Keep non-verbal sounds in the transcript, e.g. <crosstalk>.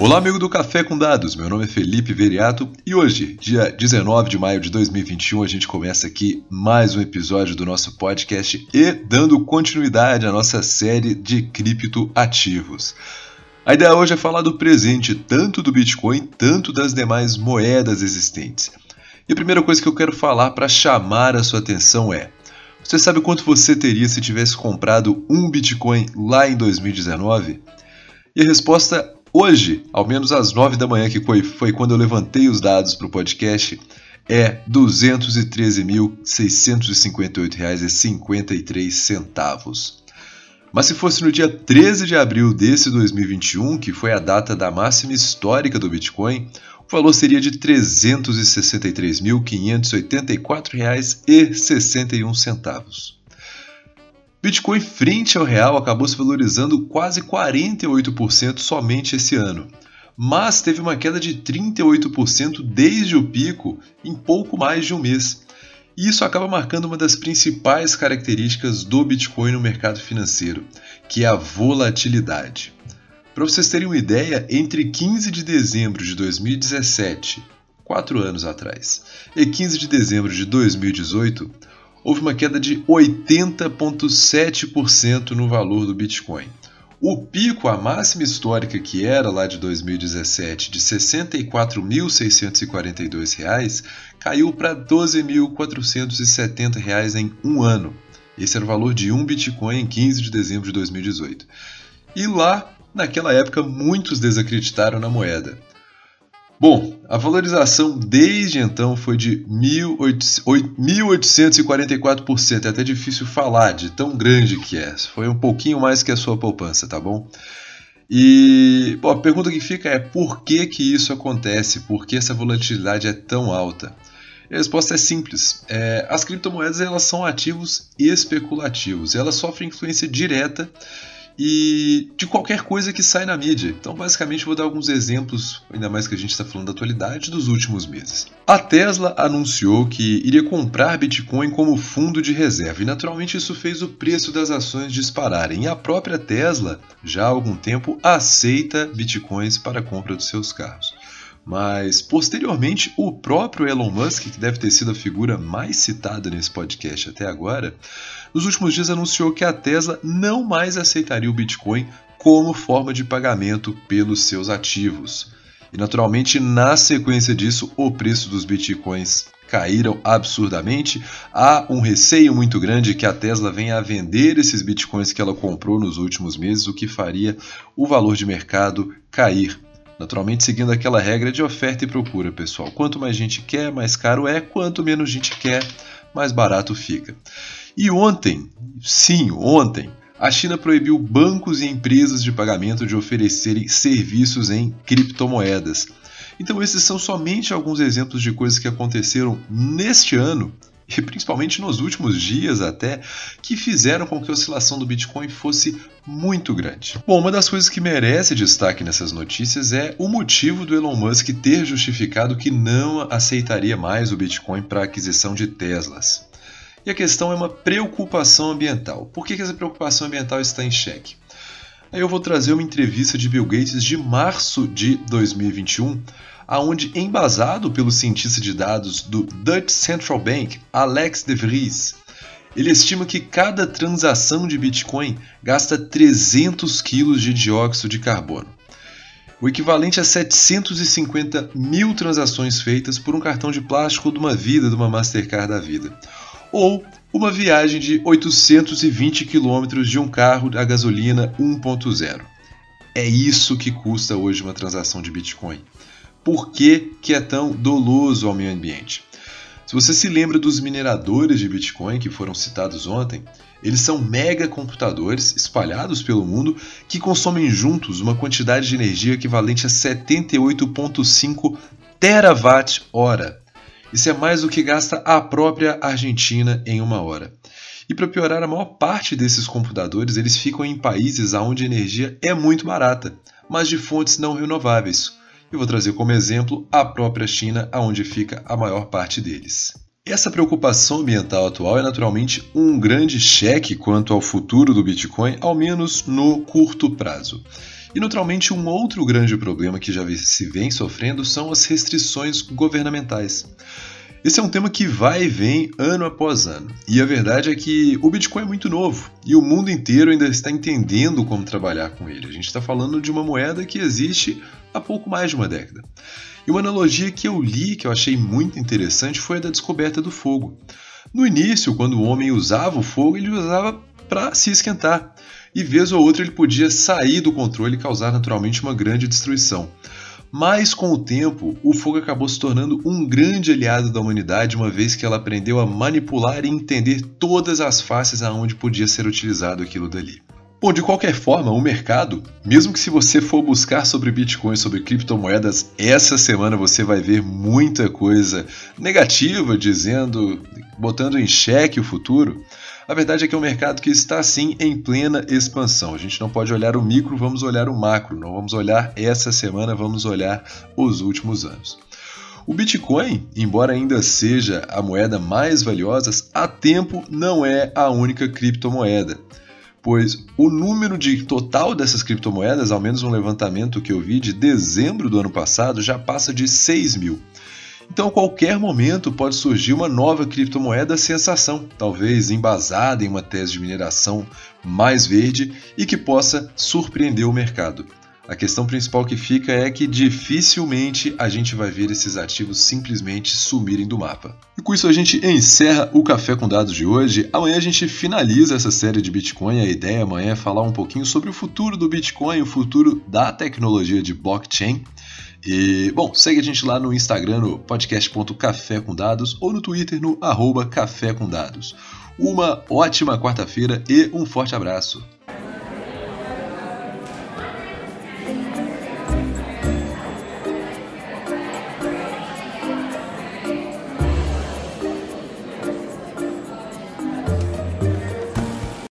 Olá, amigo do Café com Dados. Meu nome é Felipe Veriato e hoje, dia 19 de maio de 2021, a gente começa aqui mais um episódio do nosso podcast e dando continuidade à nossa série de criptoativos. A ideia hoje é falar do presente, tanto do Bitcoin, tanto das demais moedas existentes. E a primeira coisa que eu quero falar para chamar a sua atenção é: você sabe quanto você teria se tivesse comprado um Bitcoin lá em 2019? E a resposta hoje, ao menos às 9 da manhã, que foi, quando eu levantei os dados para o podcast, é R$ 213.658,53. Mas se fosse no dia 13 de abril desse 2021, que foi a data da máxima histórica do Bitcoin, o valor seria de R$ 363.584,61. Bitcoin frente ao real acabou se valorizando quase 48% somente esse ano, mas teve uma queda de 38% desde o pico em pouco mais de um mês. E isso acaba marcando uma das principais características do Bitcoin no mercado financeiro, que é a volatilidade. Para vocês terem uma ideia, entre 15 de dezembro de 2017, quatro anos atrás, e 15 de dezembro de 2018, houve uma queda de 80,7% no valor do Bitcoin. O pico, a máxima histórica que era lá de 2017, de R$ 64.642, caiu para R$ 12.470 em um ano. Esse era o valor de um Bitcoin em 15 de dezembro de 2018. E lá, naquela época, muitos desacreditaram na moeda. Bom, a valorização desde então foi de 1844%. É até difícil falar de tão grande que é. Foi um pouquinho mais que a sua poupança, tá bom? E bom, a pergunta que fica é por que, que isso acontece? Por que essa volatilidade é tão alta? a resposta é simples. É, as criptomoedas elas são ativos especulativos. Elas sofrem influência direta e de qualquer coisa que sai na mídia. Então, basicamente, vou dar alguns exemplos, ainda mais que a gente está falando da atualidade, dos últimos meses. A Tesla anunciou que iria comprar Bitcoin como fundo de reserva, e naturalmente isso fez o preço das ações dispararem. E a própria Tesla, já há algum tempo, aceita Bitcoins para a compra dos seus carros. Mas, posteriormente, o próprio Elon Musk, que deve ter sido a figura mais citada nesse podcast até agora, nos últimos dias anunciou que a Tesla não mais aceitaria o Bitcoin como forma de pagamento pelos seus ativos. E naturalmente, na sequência disso, o preço dos bitcoins caíram absurdamente. Há um receio muito grande que a Tesla venha a vender esses bitcoins que ela comprou nos últimos meses, o que faria o valor de mercado cair. Naturalmente, seguindo aquela regra de oferta e procura, pessoal. Quanto mais gente quer, mais caro é, quanto menos gente quer, mais barato fica. E ontem, sim, ontem, a China proibiu bancos e empresas de pagamento de oferecerem serviços em criptomoedas. Então, esses são somente alguns exemplos de coisas que aconteceram neste ano <laughs> e principalmente nos últimos dias até, que fizeram com que a oscilação do Bitcoin fosse muito grande. Bom, uma das coisas que merece destaque nessas notícias é o motivo do Elon Musk ter justificado que não aceitaria mais o Bitcoin para aquisição de Teslas. E a questão é uma preocupação ambiental. Por que essa preocupação ambiental está em xeque? Aí eu vou trazer uma entrevista de Bill Gates de março de 2021, aonde, embasado pelo cientista de dados do Dutch Central Bank, Alex de Vries, ele estima que cada transação de Bitcoin gasta 300 kg de dióxido de carbono, o equivalente a 750 mil transações feitas por um cartão de plástico de uma vida de uma Mastercard da vida ou uma viagem de 820 km de um carro a gasolina 1.0. É isso que custa hoje uma transação de Bitcoin. Por que, que é tão doloso ao meio ambiente? Se você se lembra dos mineradores de Bitcoin que foram citados ontem, eles são mega computadores espalhados pelo mundo que consomem juntos uma quantidade de energia equivalente a 78,5 terawatt-hora. Isso é mais do que gasta a própria Argentina em uma hora. E para piorar, a maior parte desses computadores eles ficam em países onde a energia é muito barata, mas de fontes não renováveis. E vou trazer como exemplo a própria China, onde fica a maior parte deles. Essa preocupação ambiental atual é naturalmente um grande cheque quanto ao futuro do Bitcoin, ao menos no curto prazo. E naturalmente um outro grande problema que já se vem sofrendo são as restrições governamentais. Esse é um tema que vai e vem ano após ano. E a verdade é que o Bitcoin é muito novo e o mundo inteiro ainda está entendendo como trabalhar com ele. A gente está falando de uma moeda que existe há pouco mais de uma década. E uma analogia que eu li que eu achei muito interessante foi a da descoberta do fogo. No início, quando o homem usava o fogo, ele usava para se esquentar, e vez ou outra ele podia sair do controle e causar naturalmente uma grande destruição. Mas com o tempo, o fogo acabou se tornando um grande aliado da humanidade, uma vez que ela aprendeu a manipular e entender todas as faces aonde podia ser utilizado aquilo dali. Bom, de qualquer forma, o mercado, mesmo que se você for buscar sobre Bitcoin, sobre criptomoedas, essa semana você vai ver muita coisa negativa dizendo, botando em xeque o futuro. A verdade é que é um mercado que está sim em plena expansão. A gente não pode olhar o micro, vamos olhar o macro. Não vamos olhar essa semana, vamos olhar os últimos anos. O Bitcoin, embora ainda seja a moeda mais valiosa, há tempo não é a única criptomoeda pois o número de total dessas criptomoedas, ao menos um levantamento que eu vi de dezembro do ano passado, já passa de 6 mil. Então, a qualquer momento pode surgir uma nova criptomoeda sensação, talvez embasada em uma tese de mineração mais verde e que possa surpreender o mercado. A questão principal que fica é que dificilmente a gente vai ver esses ativos simplesmente sumirem do mapa. E com isso a gente encerra o Café com Dados de hoje. Amanhã a gente finaliza essa série de Bitcoin. A ideia amanhã é falar um pouquinho sobre o futuro do Bitcoin, o futuro da tecnologia de blockchain. E, bom, segue a gente lá no Instagram, no podcast.café com dados, ou no Twitter, no arroba café com dados. Uma ótima quarta-feira e um forte abraço.